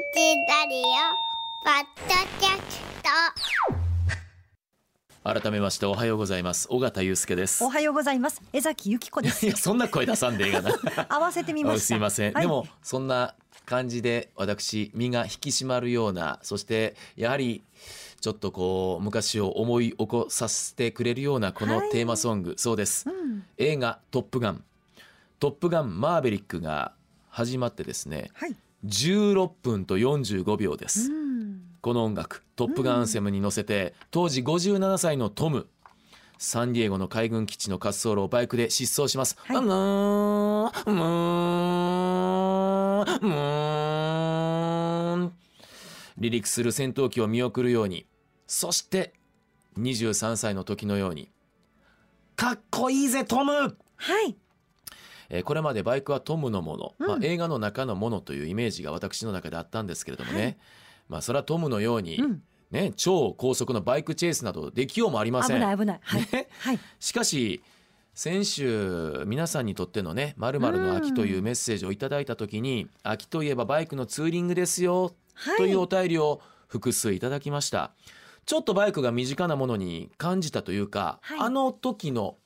ラリオポッドキャスト。改めましておはようございます。尾形祐介です。おはようございます。江崎由紀子です。いやそんな声出さんでええがな。合わせてみました。すいません、はい。でもそんな感じで私身が引き締まるようなそしてやはりちょっとこう昔を思い起こさせてくれるようなこのはい。テーマソング、そうです、うん。映画「トップガン」「トップガンマーヴェリック」が始まってですねはい16分と45秒です、うん。この音楽「トップガンアンセム」に乗せて当時57歳のトムサンディエゴの海軍基地の滑走路をバイクで疾走します。はい。あのーもーもー離陸する戦闘機を見送るようにそして23歳の時のようにかっこいいぜトム！はいえーこれまでバイクはトムのもの、まあう、ん映画の中のものというイメージが私の中であったんですけれどもね、はい。まあそれはトムのように、うん。ね、超高速のバイクチェイスなどできようもありません。危ない危ない。はい。ね。はい。しかし先週皆さんにとってのね「まるの秋」というメッセージをいただいた時に「秋といえばバイクのツーリングですよ」はい。というお便りを複数いただきました。ちょっとバイクが身近なものに感じたというか、はい。あの時の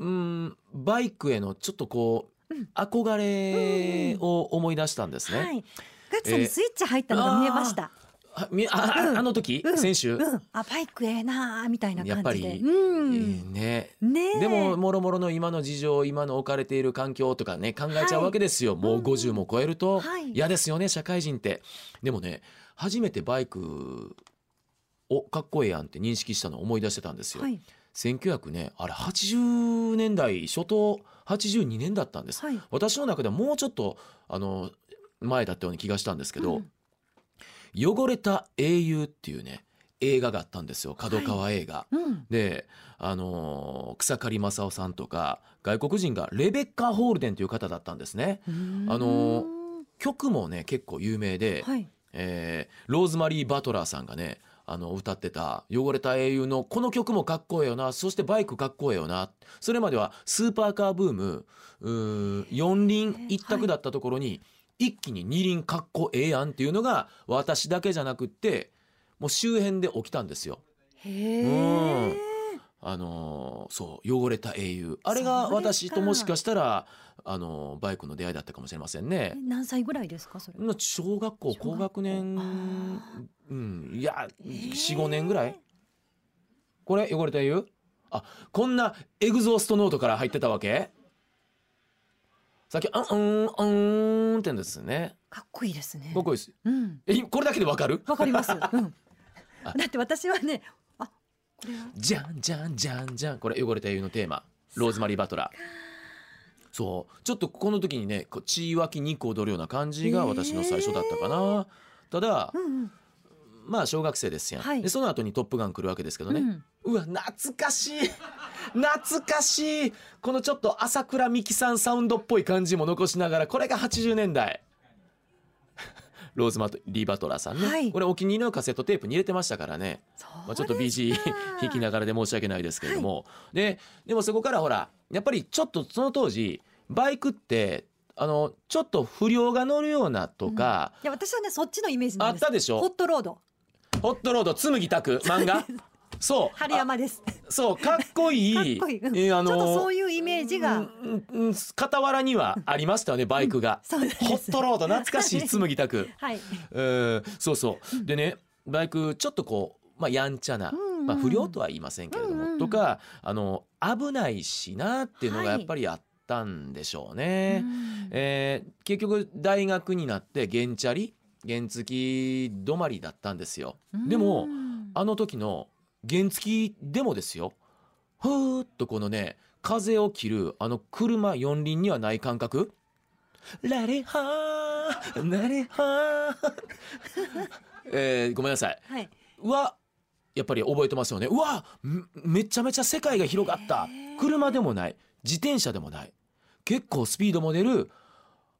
うんバイクへのちょっとこう、うん。憧れを思い出したんですね。はい。ガッツさんにスイッチ入ったのが見えました、あみああうん。あの時、うん。先週、うん。あバイクええなーみたいなやっぱり。感じで、えうん、ーね。ねえ。でももろもろの今の事情今の置かれている環境とかね考えちゃうわけですよ、もううん50も超えるとはい。嫌ですよね社会人って。でもね初めてバイクをかっこええやんって認識したのを思い出してたんですよ、はい1900ねあれ80年代初頭82年だったんです、はい。私の中ではもうちょっとあの前だったような気がしたんですけど、うん。汚れた英雄っていうね映画があったんですよ。角川映画、うん。で、あのー草刈正雄さんとか外国人がレベッカ・ホールデンという方だったんですね。あの曲もね結構有名で、はい。えーローズマリー・バトラーさんがねあの歌ってた「汚れた英雄」のこの曲もかっこええよなそしてバイクかっこええよなそれまではスーパーカーブームうー四輪一択だったところに、一気に二輪かっこええやんっていうのが私だけじゃなくってもう周辺で起きたんですよ。へうんえあのーそう汚れた英雄。あれが私ともしかしたらあのーバイクの出会いだったかもしれませんね。何歳ぐらいですかそれまあ小学校高学年あうんいやー45年ぐらい。これ汚れた英雄？あこんなエグゾーストノートから入ってたわけ？さっき「あんうんうん」ってんですね。かっこいいですね。かっこいいです。うん。えこれだけでわかる？わかります、うん、だあって私はねじゃんじゃんじゃんじゃん。これ汚れた英雄のテーマ。ローズマリー・バトラー。そう。ちょっとこの時にね血湧き肉踊るような感じが私の最初だったかな、ただうんうん。まあ小学生ですやん、はい。でその後に「トップガン」来るわけですけどね、うん。うわ懐かしい。懐かしい。このちょっと麻倉未稀さんサウンドっぽい感じも残しながらこれが80年代ローズマリー・バトラーさんね、はい。これお気に入りのカセットテープに入れてましたからね。まあ、ちょっと BG か弾きながらで申し訳ないですけれども、ででもそこからほらやっぱりちょっとその当時バイクってあのちょっと不良が乗るようなとか、いや私はねそっちのイメージあったでしょ？ホットロード。ホットロード紬拓漫画？そう。春山です。あそうかっこいい。かっこいい、うん。えーあのちょっとそういうイメージが、うんうんうん傍らにはありましたよねバイクが、そうです。ホットロード懐かしい紬拓はい。うんそうそう。でねバイクちょっとこうまあやんちゃな、うんうんまあ、不良とは言いませんけれども、うんうんとかあの危ないしなっていうのがはい。やっぱりあったんでしょうね。うん。えー結局大学になって原チャリ原付き止まりだったんですよ。でもうんあの時の原付きでもですよ。ふーっとこのね風を切るあの車四輪にはない感覚。ラレハーラレハー。えーごめんなさい。はい。はやっぱり覚えてますよね。うわめめちゃめちゃ世界が広がった。車でもない。自転車でもない。結構スピードも出る。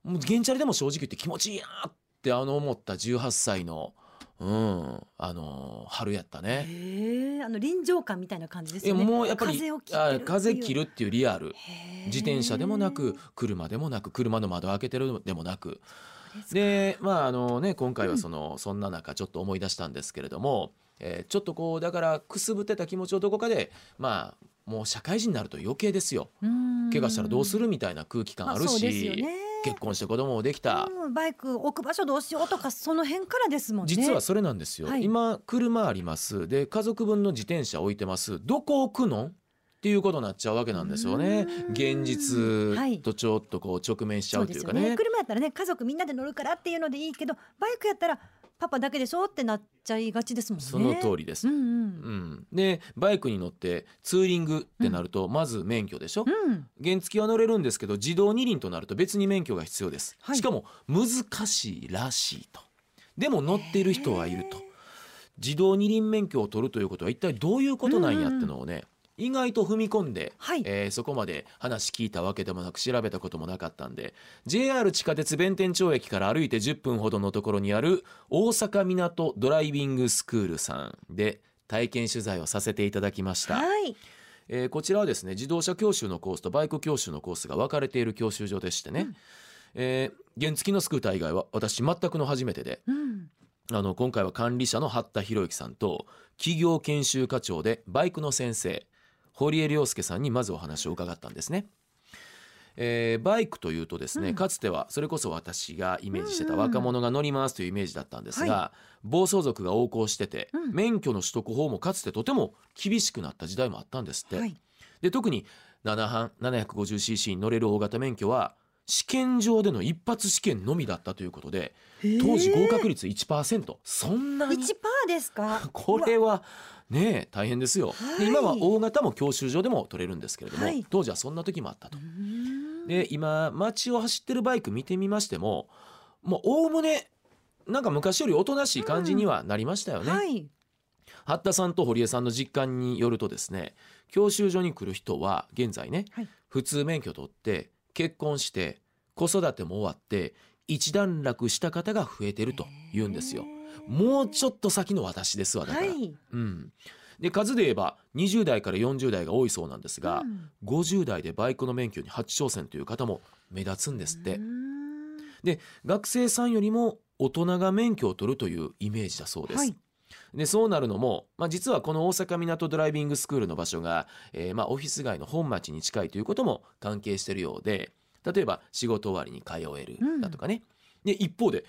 もう原チャリでも正直言って気持ちいいなってあの思った18歳のうん。あの春やったね。あの臨場感みたいな感じですえよね。もうやっぱり風を切ってるあっていう。風切るっていうリアル。自転車でもなく車でもなく車の窓開けてるでもなく。でまああのね今回はその、そんな中ちょっと思い出したんですけれども、えーちょっとこうだからくすぶってた気持ちをどこかでまあもう社会人になると余計ですよ。うん。怪我したらどうするみたいな空気感あるまあね結婚して子供もできた、うんバイク置く場所どうしようとかその辺からですもんね。実はそれなんですよ、はい。今車あります。で家族分の自転車置いてます。どこ置くの？っていうことになっちゃうわけなんですよね。うん。現はい。実とちょっとこう直面しちゃそうというかね。ね。車やったらね家族みんなで乗るからっていうのでいいけどバイクやったらパパだけでしょってなっちゃいがちですもんね。その通りです、うんうん。うん、でバイクに乗ってツーリングってなると、まず免許でしょ、うん。原付は乗れるんですけど自動二輪となると別に免許が必要です、はい。しかも難しいらしいと。でも乗っている人はいると。自動二輪免許を取るということは一体どういうことなんやってのをね、意外と踏み込んで、はい。えーそこまで話聞いたわけでもなく調べたこともなかったんで JR 地下鉄弁天町駅から歩いて10分ほどのところにある大阪港ドライビングスクールさんで体験取材をさせていただきました。はい。えーこちらはですね自動車教習のコースとバイク教習のコースが分かれている教習所でしてね、えー原付のスクーター以外は私全くの初めてでうん。あの今回は管理者の八田博之さんと企業研修課長でバイクの先生堀江亮介さんにまずお話を伺ったんですね。えーバイクというとですね、うん。かつてはそれこそ私がイメージしてたうんうん若者が乗りますというイメージだったんですが、は暴走族が横行してて、うん。免許の取得法もかつてとても厳しくなった時代もあったんですって。はい。で特に7班 750cc に乗れる大型免許は試験場での一発試験のみだったということで当時合格率1%そんなに？一パーですか？これはねえ大変ですよ、ではい。今は大型も教習所でも取れるんですけれども、はい。当時はそんな時もあったと。う。ん。で今街を走ってるバイク見てみましてももうおおむねなんか昔よりおとなしい感じにはなりましたよね。はい。八田さんと堀江さんの実感によるとですね教習所に来る人は現在ね、はい。普通免許取って結婚して子育ても終わって一段落した方が増えてると言うんですよ。もうちょっと先の私ですわだから。はい。うん、で数で言えば20代から40代が多いそうなんですが、うん。50代でバイクの免許に初挑戦という方も目立つんですって。うん。学生さんよりも大人が免許を取るというイメージだそうです。はい。でそうなるのも、まあ、実はこの大阪港ドライビングスクールの場所が、えーまあ、オフィス街の本町に近いということも関係しているようで例えば仕事終わりに通えるうんだとかね、で一方で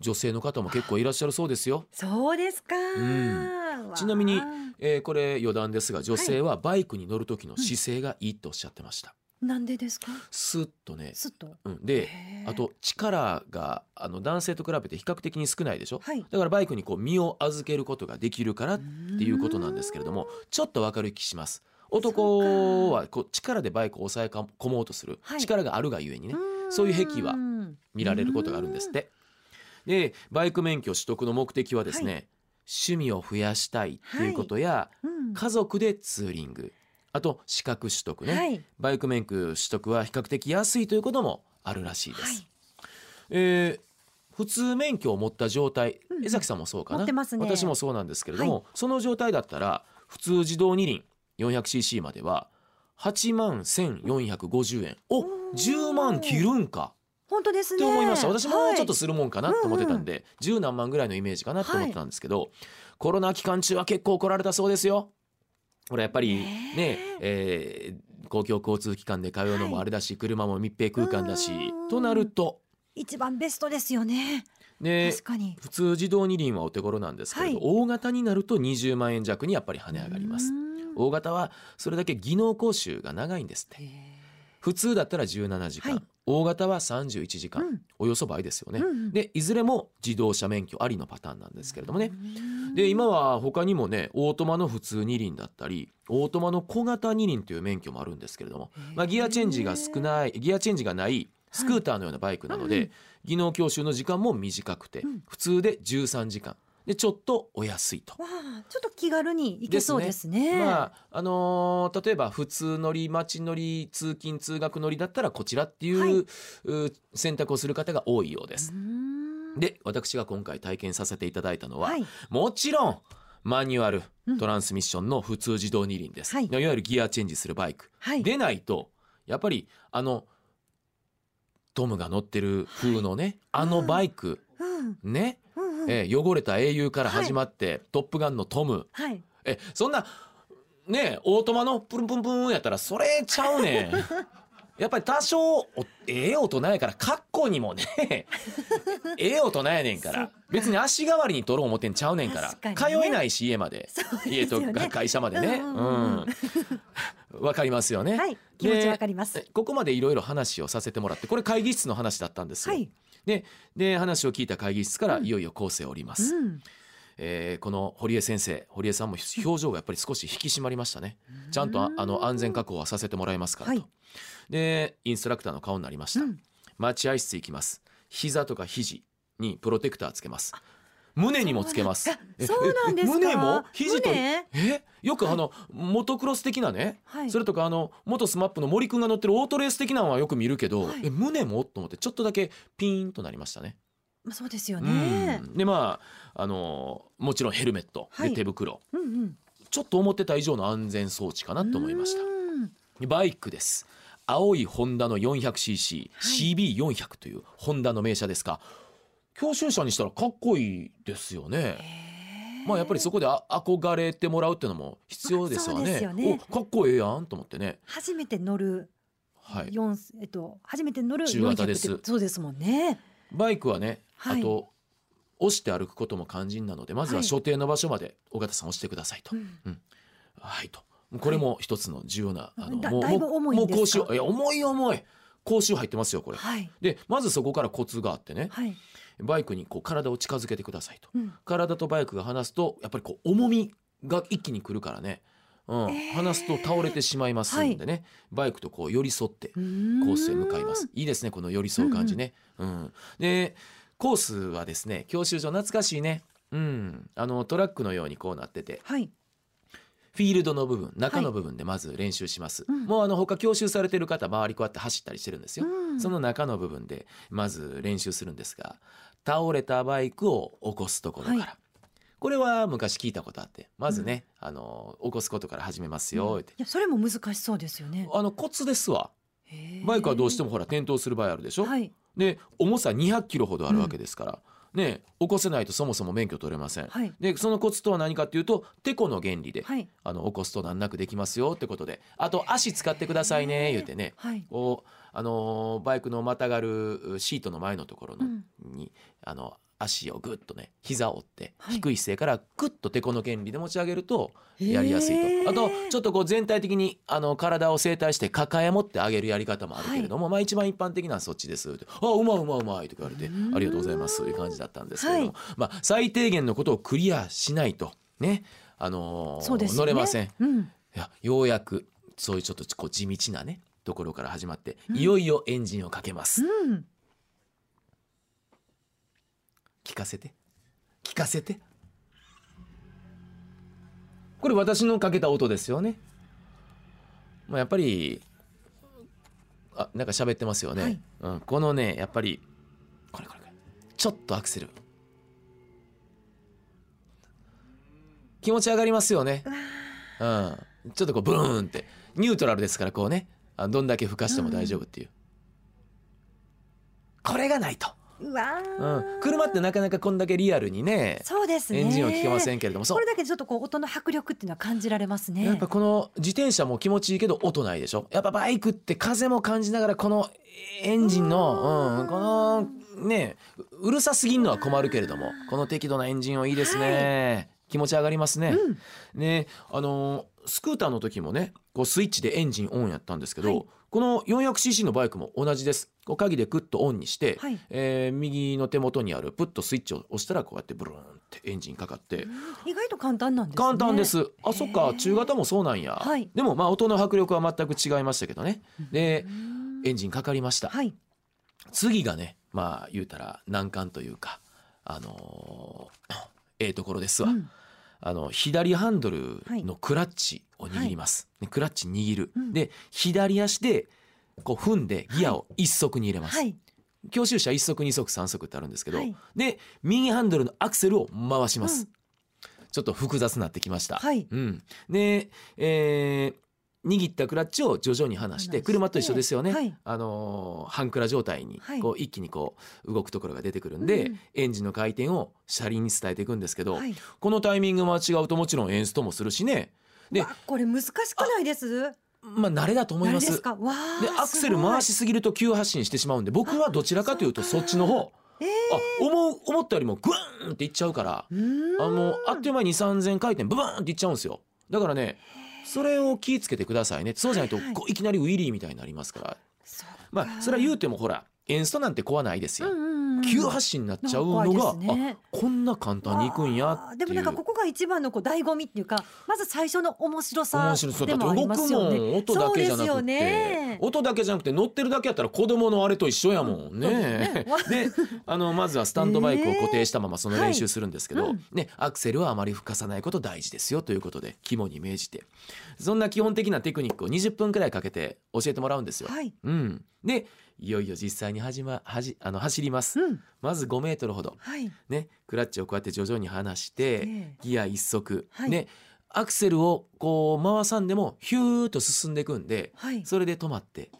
女性の方も結構いらっしゃるそうですよ。そうですか、ん。わあ。ちなみにえーこれ余談ですが女性はバイクに乗る時の姿勢がいいとおっしゃってました。なんでですか？スッとね、すっと？うん、であと力があの男性と比べて比較的に少ないでしょ？はい。だからバイクにこう身を預けることができるからっていうことなんですけれどもちょっとわかる気します。男はこう力でバイクを抑え込もうとするはい。力があるがゆえにねうん。そういう癖は見られることがあるんですってでバイク免許取得の目的はですね、は趣味を増やしたいっていうことや、うん。家族でツーリングあと資格取得ね、はい。バイク免許取得は比較的安いということもあるらしいです。はい。えー普通免許を持った状態、うん江崎さんもそうかな？持ってますね。私もそうなんですけれども、はその状態だったら普通自動二輪 400cc までは8万1450円。おおー。10万切るんか本当ですね。って思いました私もちょっとはいするもんかなと思ってたんで、10何万ぐらいのイメージかなと思ってたんですけど、コロナ期間中は結構来られたそうですよ。これやっぱりねねえ。ー公共交通機関で通うのもあれだし、車も密閉空間だしうんとなると。一番ベストですよね。ね確かに。普通自動二輪はお手頃なんですけれど、はい。大型になると20万円弱にやっぱり跳ね上がります。うん。大型はそれだけ技能講習が長いんですって。へ普通だったら17時間、はい大型は31時間、うんおよそ倍ですよね。うんでいずれも自動車免許ありのパターンなんですけれどもね。うんで今は他にもねオートマの普通二輪だったりオートマの小型二輪という免許もあるんですけれども、まあ、ギアチェンジが少ないギアチェンジがないスクーターのようなバイクなので、技能教習の時間も短くて、うん。普通で13時間でちょっとお安いと。わあちょっと気軽に行けそうですね。まああのー例えば普通乗り街乗り通勤通学乗りだったらこちらっていう,、はい。う選択をする方が多いようです。うん。で私が今回体験させていただいたのは、はい。もちろんマニュアルうん。トランスミッションの普通自動二輪です、はい。い、わゆるギアチェンジするバイク、はい。でないとやっぱりあのトムが乗ってる風のね、あのバイク、うん。ね、うん。うんえー汚れた英雄から始まって、トップガンのトム。はい。えそんなねオートマのプルンプンプンやったらそれちゃうねん。やっぱり多少おええ大人やからカッコにもね ええ大人やねんから別に足代わりに取ろう思ってんちゃうねんから、ね。通えないし家まで。そうです家とよね会社までね。うんかりますよね、はい。気持ちわかります。でここまでいろいろ話をさせてもらってこれ会議室の話だったんですよ、はいでで話を聞いた会議室からうん。いよいよ構成を降ります、うん。えーこの堀江先生堀江さんも表情がやっぱり少し引き締まりましたね。ちゃんとああの安全確保はさせてもらいますからと、はい。でインストラクターの顔になりました、うん。待合室行きます。膝とか肘にプロテクターつけます胸にもつけます。そうなんです胸も？肘と胸え？よくあのモトクロス的なね、はい。それとかあの元 SMAP の森くんが乗ってるオートレース的なのはよく見るけど、はい。え胸も？と思ってちょっとだけピーンとなりましたね。まあそうですよね。うん。でまああのもちろんヘルメットではい。手袋、うんうん。ちょっと思ってた以上の安全装置かなと思いました。うん。バイクです。青いホンダの 400cc、はい。CB400 というホンダの名車ですが教習車にしたらかっこいいですよね。まあやっぱりそこであ憧れてもらうっていうのも必要ですわまあねすよね。おかっこええやんと思ってね。初めて乗るはい。四えっと初めて乗る中型です。400ってそうですもんね。バイクはねはい。あと、押して歩くことも肝心なのでまずははい。所定の場所まで尾形さん押してくださいと、うん。はいと。これも一つの重要な、あのだもうもう。いや重い重い講習入ってますよこれ。はい。でまずそこからコツがあってね。はい。バイクにこう体を近づけてくださいと。うん。体とバイクが離すとやっぱりこう重みが一気にくるからね、うん。えー。離すと倒れてしまいますんでね、バイクとこう寄り添ってコースへ向かいます。いいですねこの寄り添う感じね、うん。でコースはですね教習所懐かしいね。うん。あのトラックのようにこうなってて。はいフィールドの部分中の部分でまず練習します、うん。もうあの他教習されてる方周りこうやって走ったりしてるんですよ、うん。その中の部分でまず練習するんですが倒れたバイクを起こすところから、はい。これは昔聞いたことあってまずね、あの起こすことから始めますよって、いやそれも難しそうですよね。あのコツですわ。バイクはどうしてもほら転倒する場合あるでしょ、はい。で重さ200キロほどあるわけですから、ね起こせないとそもそも免許取れません、はい。でそのコツとは何かっていうとテコの原理で、はい。あの起こすと難なくできますよってことで。あと足使ってくださいね言うてね。はい。こうあのーバイクのまたがるシートの前のところの、うん。にあの足をグッとね膝を折って、はい。低い姿勢からグッとテコの原理で持ち上げるとやりやすいと、あとちょっとこう全体的にあの体を整体して抱え持ってあげるやり方もあるけれども、まあ一番一般的なそっちですって。あうまいうまいうまいとか言われてうん。ありがとうございますという感じだったんですけれども、はい。まあ最低限のことをクリアしないとねあのーね。乗れません。うん。いやようやくそういうちょっとこう地道なねところから始まって、うん。いよいよエンジンをかけます、うん聞かせて。聞かせて。これ私のかけた音ですよね。まあやっぱりあなんか喋ってますよね、はい。うん、このねやっぱりこれこれこれ。ちょっとアクセル。気持ち上がりますよね。うん、ちょっとこうブーンって。ニュートラルですからこうね。あどんだけ吹かしても大丈夫っていう、これがないと、ーうわうーん、車ってなかなかこんだけリアルにねそうですね。エンジンを聞けませんけれども。これだけでちょっとこう音の迫力っていうのは感じられますね。やっぱこの自転車も気持ちいいけど音ないでしょ？やっぱバイクって風も感じながらこのエンジンの、うん、このねうるさすぎんのは困るけれどもこの適度なエンジンはいいですね、気持ち上がりますね、うん。ねあのースクーターの時もねこうスイッチでエンジンオンやったんですけど、はい。この 400cc のバイクも同じですこう鍵でクッとオンにして、はい。えー右の手元にあるプッとスイッチを押したらこうやってブルーンってエンジンかかって、意外と簡単なんですね。簡単です。あそっか。中型もそうなんや、はい。でもまあ音の迫力は全く違いましたけどね。でうん。エンジンかかりました、はい。次がねまあ言うたら難関というかあのー ええところですわ、うん。あの左ハンドルのクラッチを握ります、でクラッチ握る、うん。で左足でこう踏んでギアを一足に入れます、はい。教習車一足二足三足ってあるんですけど、はい。で右ハンドルのアクセルを回します、うん。ちょっと複雑になってきました、はい。うん、で、えー握ったクラッチを徐々に離して車と一緒ですよね、はい。あのー半クラ状態にはい。こう一気にこう動くところが出てくるんで、うん。エンジンの回転を車輪に伝えていくんですけど、はい。このタイミング間違うともちろんエンストもするしね。でわこれ難しくないです？まあ慣れだと思います。何でアクセル回しすぎると急発進してしまうんで僕はどちらかというとあそっちの方。えー。あ思う思ったよりもグーンっていっちゃうからあのあっという間に2 3 0 0回転ブブーンっていっちゃうんですよ。だからねそれを気ぃつけてくださいね。そうじゃないとはいはい。こういきなりウィリーみたいになりますから。まあそれは言うてもほらエンストなんて怖ないですよ。うんうんうん急発進になっちゃうのが、ね。あこんな簡単にいくんやっていう。あーでもなんかここが一番のこう醍醐味っていうかまず最初の面白さでもありますよね。ん音だけじゃなくて、ね。音だけじゃなくて乗ってるだけやったら子供のあれと一緒やもんね。うんそうであのまずはスタンドバイクを固定したままその練習するんですけど、はい。うんね、アクセルはあまり吹かさないこと大事ですよということで肝に銘じてそんな基本的なテクニックを20分くらいかけて教えてもらうんですよ。はい。うん、でいよいよ実際に始,、ま、はじあの走ります。うん。まず5メートルほど、はい。ね、クラッチをこうやって徐々に離して、えギア一足、はい。でアクセルをこう回さんでもヒューッと進んでいくんではい。それで止まって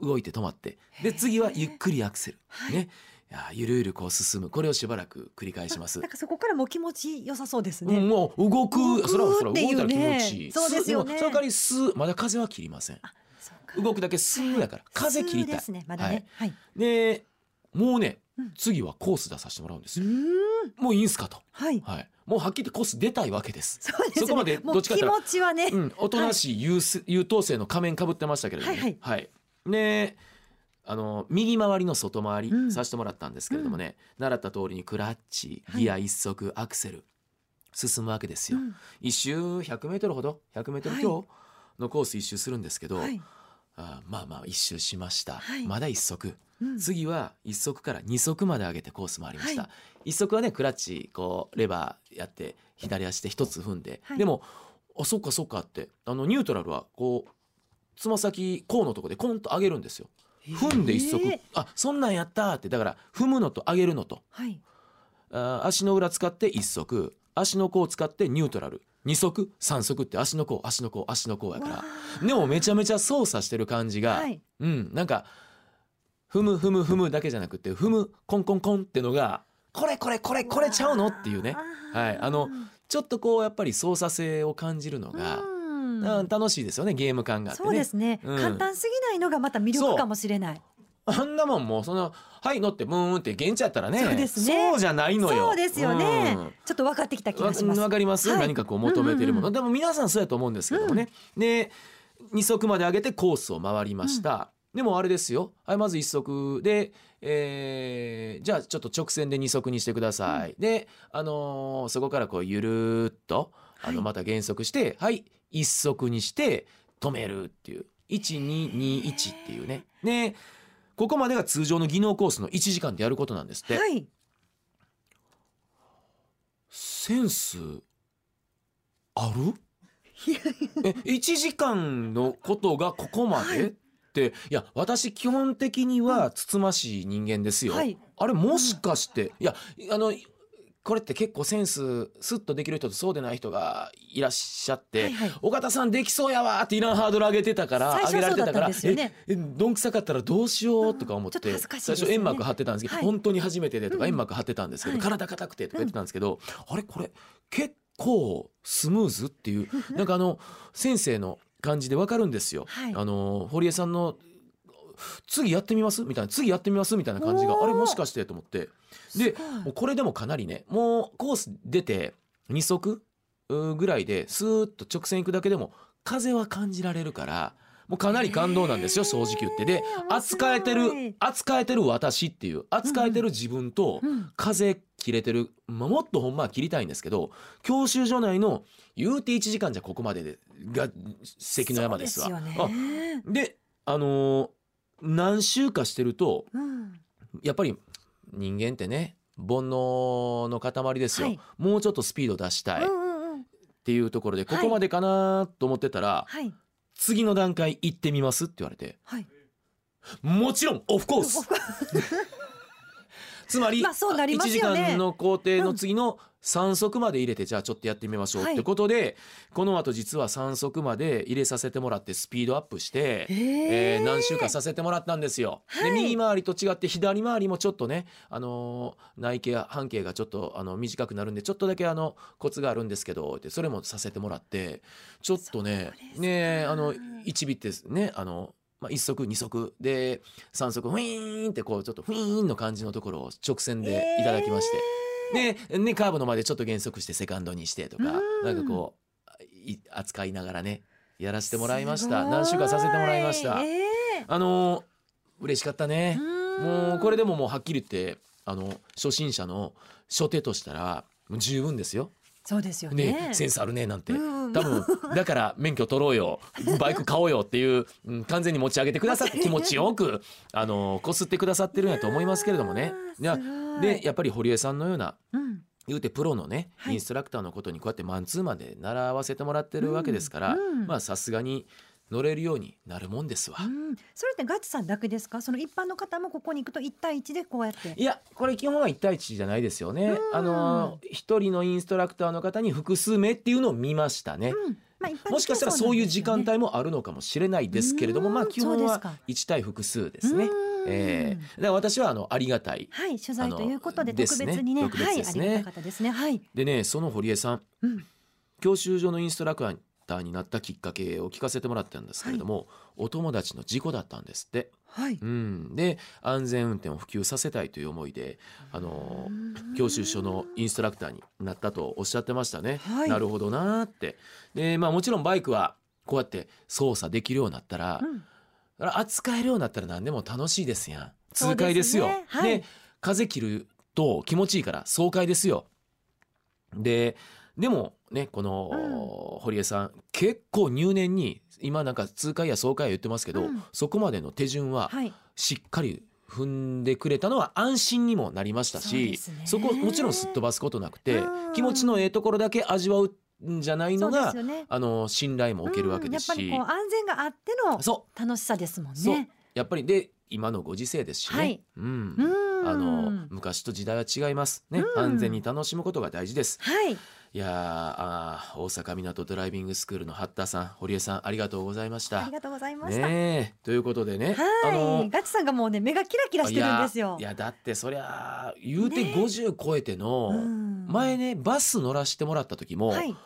動いて止まってで次はゆっくりアクセル、はい。ね。ゆるゆるこう進む。これをしばらく繰り返します。なん。かそこからもう気持ち良さそうですね、うんもう動く。動くそれはそれはっていうね。動いたら気持ちいい。そうですよね。その代わりスーまだ風は切りません動くだけスーだから風切りたい。ですね。まだね。はい、でもうねうん。次はコース出させてもらうんですうよーん。もういいんすかと。はい。はい。もうはっきりコース出たいわけです。そね。そこまでどっちかっていうと。気持ちはね、うん、おとなしい優,、優等生の仮面かぶってましたけれども、はいはい。であの右回りの外回りうん。させてもらったんですけれどもね、習った通りにクラッチはい。ギア一足、アクセル進むわけですよ。うん。一周100メートルほど？100メートル強のコース一周するんですけど、はいあまあまあ一周しました、はい。まだ一足。うん。次は一足から二足まで上げてコース回りました、は一足はねクラッチこうレバーやって左足で一つ踏んで、はい。でもあそっかそっかって。あのニュートラルはこうつま先甲のとこでコンと上げるんですよ。踏んで一足、へーあそんなんやったーって。だから踏むのと上げるのと。はい。あ足の裏使って一足。足の甲を使ってニュートラル二足？三足って足の甲足の甲足の甲やから。わでもめちゃめちゃ操作してる感じが、はい。うんなんか踏む踏む踏むだけじゃなくて踏むコンコンコンってのがこれこれこれこれちゃうのっていうね。はい。あのちょっとこうやっぱり操作性を感じるのが、うん。うん楽しいですよねゲーム感があってね。そうですね、うん。簡単すぎないのがまた魅力かもしれないあんなもんもうそのはい乗ってブーンって現地やったらね。そうですね。そうじゃないのよ。そうですよね、うん。ちょっと分かってきた気わがします。わかります、はい何かこう求めてるもの、うんでも皆さんそうやと思うんですけどもね、で2足まで上げてコースを回りました、でもあれですよ。はいまず1足で、えーじゃあちょっと直線で2足にしてください、で、あのーそこからこうゆるーっとあはい。のまた減速してはい1足にして止めるっていう。1221っていうね。でここまでが通常の技能コースの1時間でやることなんですって。はい。センスある？え1時間のことがここまで、っていや私基本的にはつつましい人間ですよ、はい。あれもしかして、いやあのこれって結構センススッとできる人とそうでない人がいらっしゃって、はいはい岡田さんできそうやわっていらんハードル上げてたから上げられてたからええどんくさかったらどうしようとか思って,、最初煙幕張ってたんですけど、はい。本当に初めてでとかうん煙幕張ってたんですけど、はい。体硬くてとか言ってたんですけど、あれこれ結構スムーズっていうなんかあの先生の感じでわかるんですよ。はい。あの堀江さんの次やってみます？みたいな次やってみます？みたいな感じがあれもしかしてと思って。でこれでもかなりねもうコース出て2足ぐらいでスーッと直線行くだけでも風は感じられるからもうかなり感動なんですよ正直言って。で扱えてる扱えてる私っていう扱えてる自分とうん風切れてる、まあ、もっとほんまは切りたいんですけど教習所内の言うて1時間じゃここまででが関の山ですわ。ですあであのー何週かしてるとうん。やっぱり人間ってね煩悩の塊ですよ、はい。もうちょっとスピード出したい。っていうところではい。ここまでかなと思ってたら、はい。次の段階行ってみますって言われて。はい。もちろんオフコースつまり、まあそうなります1時よね間の工程の次の3速まで入れてじゃあちょっとやってみましょうはい。ってことで、この後実は3速まで入れさせてもらってスピードアップして、えー何週間させてもらったんですよ。ではい。右回りと違って左回りもちょっとね、あのー内径半径がちょっとあの短くなるんでちょっとだけあのコツがあるんですけどってそれもさせてもらってちょっとねそうですかねあの1尾ってねあのまあ、1足2足で3足フィーンってこうちょっとフィーンの感じのところを直線でいただきまして、で、ね、カーブのまでちょっと減速してセカンドにしてとかうん。なんかこうい扱いながらねやらせてもらいました。何週間させてもらいました、えあのー嬉しかったーね、うん。もうこれでももうはっきり言ってあの初心者の初手としたら十分ですよ。そうですよね。ね。センスあるねなんて、うん。多分だから免許取ろうよ。バイク買おうよっていう、うん完全に持ち上げてくださって気持ちよくあのこすってくださってるんやと思いますけれどもね。いやでやっぱり堀江さんのようなうん。言うてプロのね、はい。インストラクターのことにこうやってマンツーマンで習わせてもらってるわけですから、うんうん。まあさすがに乗れるようになるもんですわ。うん、それってガッツさんだけですか？その一般の方もここに行くと一対一でこうやって。いやこれ基本は1対1じゃないですよね。うん。あの一人のインストラクターの方に複数名っていうのを見ましたね。うん。まあ一般的にはもしかしたらそういう時間帯もあるのかもしれないですけれども、うん。まあ基本はそうですか。1対複数ですね。うん。ええだから私はあのありがたい。はい取材ということで特別にね。ね。はいありがたかったですね。はい、でねその堀江さん。うん、教習所のインストラクターになったきっかけを聞かせてもらったんですけれども、お友達の事故だったんですって。はいうん、で安全運転を普及させたいという思いであの教習所のインストラクターになったとおっしゃってましたね。はいなるほどなーって。でまあもちろんバイクはこうやって操作できるようになったら、うん扱えるようになったら何でも楽しいですやん。痛快ですよ。はいで風切ると気持ちいいから爽快ですよ。ででもねこの、堀江さん結構入念に今なんか痛快や爽快や言ってますけど、うん。そこまでの手順ははい。しっかり踏んでくれたのは安心にもなりましたしそこをもちろんすっ飛ばすことなくてうん。気持ちのええところだけ味わうんじゃないのがあの信頼も置けるわけですし。うん。やっぱりこう安全があっての楽しさですもんね。やっぱりで今のご時世ですしね、はい。うん。うん。あの昔と時代は違います。ね、うん。安全に楽しむことが大事です。はいいやーあー大阪港ドライビングスクールの八田さん堀江さんありがとうございました。ありがとうございました、ねえということでね、はい、あのガチさんがもうね目がキラキラしてるんですよ。いやだってそりゃ言うてね50超えての、うん。前ねバス乗らせてもらった時も、はい。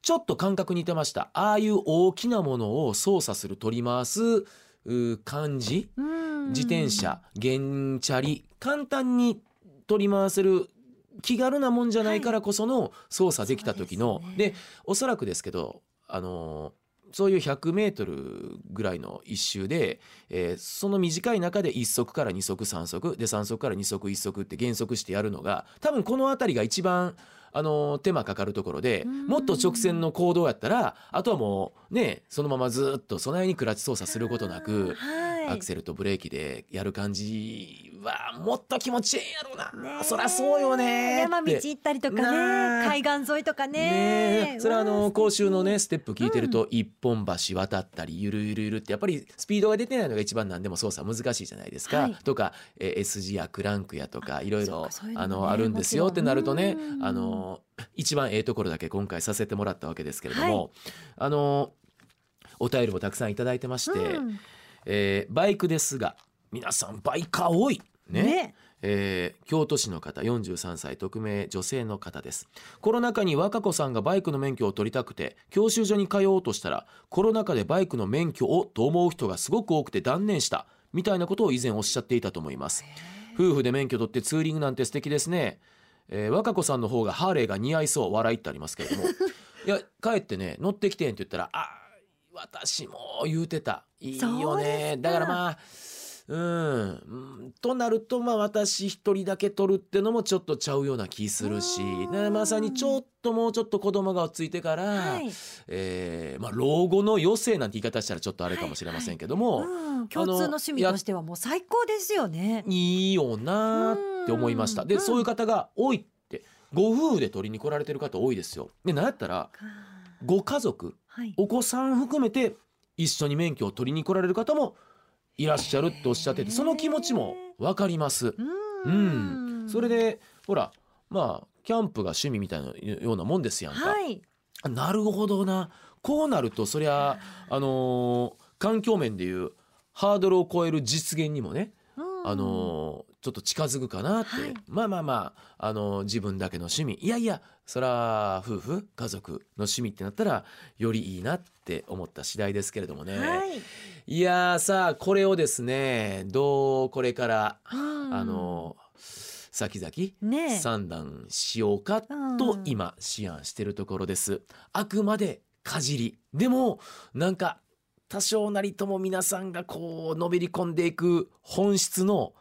ちょっと感覚似てました。ああいう大きなものを操作する取り回す感じ？うん。自転車原チャリ簡単に取り回せる気軽なもんじゃないからこその操作できた時の、そうですね。でおそらくですけどあのーそういう100メートルぐらいの一周で、えーその短い中で1足から2足3足で3足から2足1足って減速してやるのが多分この辺りが一番あのー手間かかるところでうん。もっと直線の行動やったらあとはもうねそのままずっと備えにクラッチ操作することなくはいアクセルとブレーキでやる感じはもっと気持ちいいんやろうな、ねえ。そりゃそうよね山道行ったりとかね。海岸沿いとかね。それはあの講習のね素ステップ聞いてると一本橋渡ったりゆるゆるゆるってやっぱりスピードが出てないのが一番なんでも操作難しいじゃないですか、はい。とか、えー S 字やクランクやとかいろいろあのあるんですよってなるとねうん。あの一番ええところだけ今回させてもらったわけですけれども、あのお便りもたくさんいただいてまして、うんえーバイクですが皆さんバイカー多い。ね。ね。えー京都市の方43歳匿名女性の方です。コロナ禍に若子さんがバイクの免許を取りたくて教習所に通おうとしたらコロナ禍でバイクの免許をと思う人がすごく多くて断念したみたいなことを以前おっしゃっていたと思います。夫婦で免許取ってツーリングなんて素敵ですね、えー若子さんの方がハーレーが似合いそう笑いってありますけれども。いや帰ってね乗ってきてんって言ったらあ私も言うてた。いいよね。だからまあうん。うんとなるとまあ私一人だけ取るってのもちょっとちゃうような気するしまさにちょっともうちょっと子供が落ち着いてから、はい。えーまあ、老後の余生なんて言い方したらちょっとあれかもしれませんけども、うん。共通の趣味としてはもう最高ですよね。いいよなーって思いました。で、うん。そういう方が多いってご夫婦で取りに来られてる方多いですよ。でなんやったらご家族はい。お子さん含めて一緒に免許を取りに来られる方もいらっしゃるっておっしゃっててその気持ちも分かります。うん。うん。それでほらまあキャンプが趣味みたいなようなもんですやんか、はい。なるほどな。こうなるとそりゃあのー環境面でいうハードルを超える実現にもね、うん。あのーちょっと近づくかなって、はい。まあまあまあ、あのー自分だけの趣味。いやいやそら夫婦家族の趣味ってなったらよりいいなって思った次第ですけれどもね、はい。い、やーさあこれをですねどうこれから、うん。あのー先々算段しようかとうん。今思案してるところです。あくまでかじり。でもなんか多少なりとも皆さんがこうのめり込んでいく本質の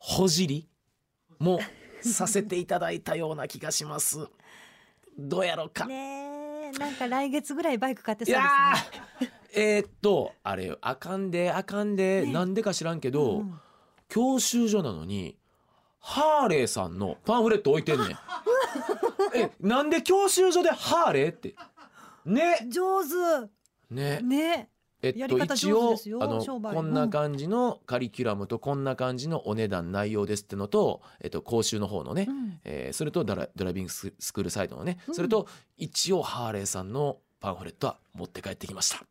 ほじりもさせていただいたような気がします。どうやろうか。ねえなんか来月ぐらいバイク買っていそうですやねーえーっとあれあかんであかんで、ねなんでか知らんけど、うん。教習所なのにハーレーさんのパンフレット置いてんねん。えなんで教習所でハーレーって。ね。上手。ね。ねえっと一応あのこんな感じのカリキュラムとこんな感じのお値段内容ですってのと、えっと、講習の方のね、うん。えーそれとドラドライビングススクールサイドのね、うん。それと一応ハーレーさんのパンフレットは持って帰ってきました。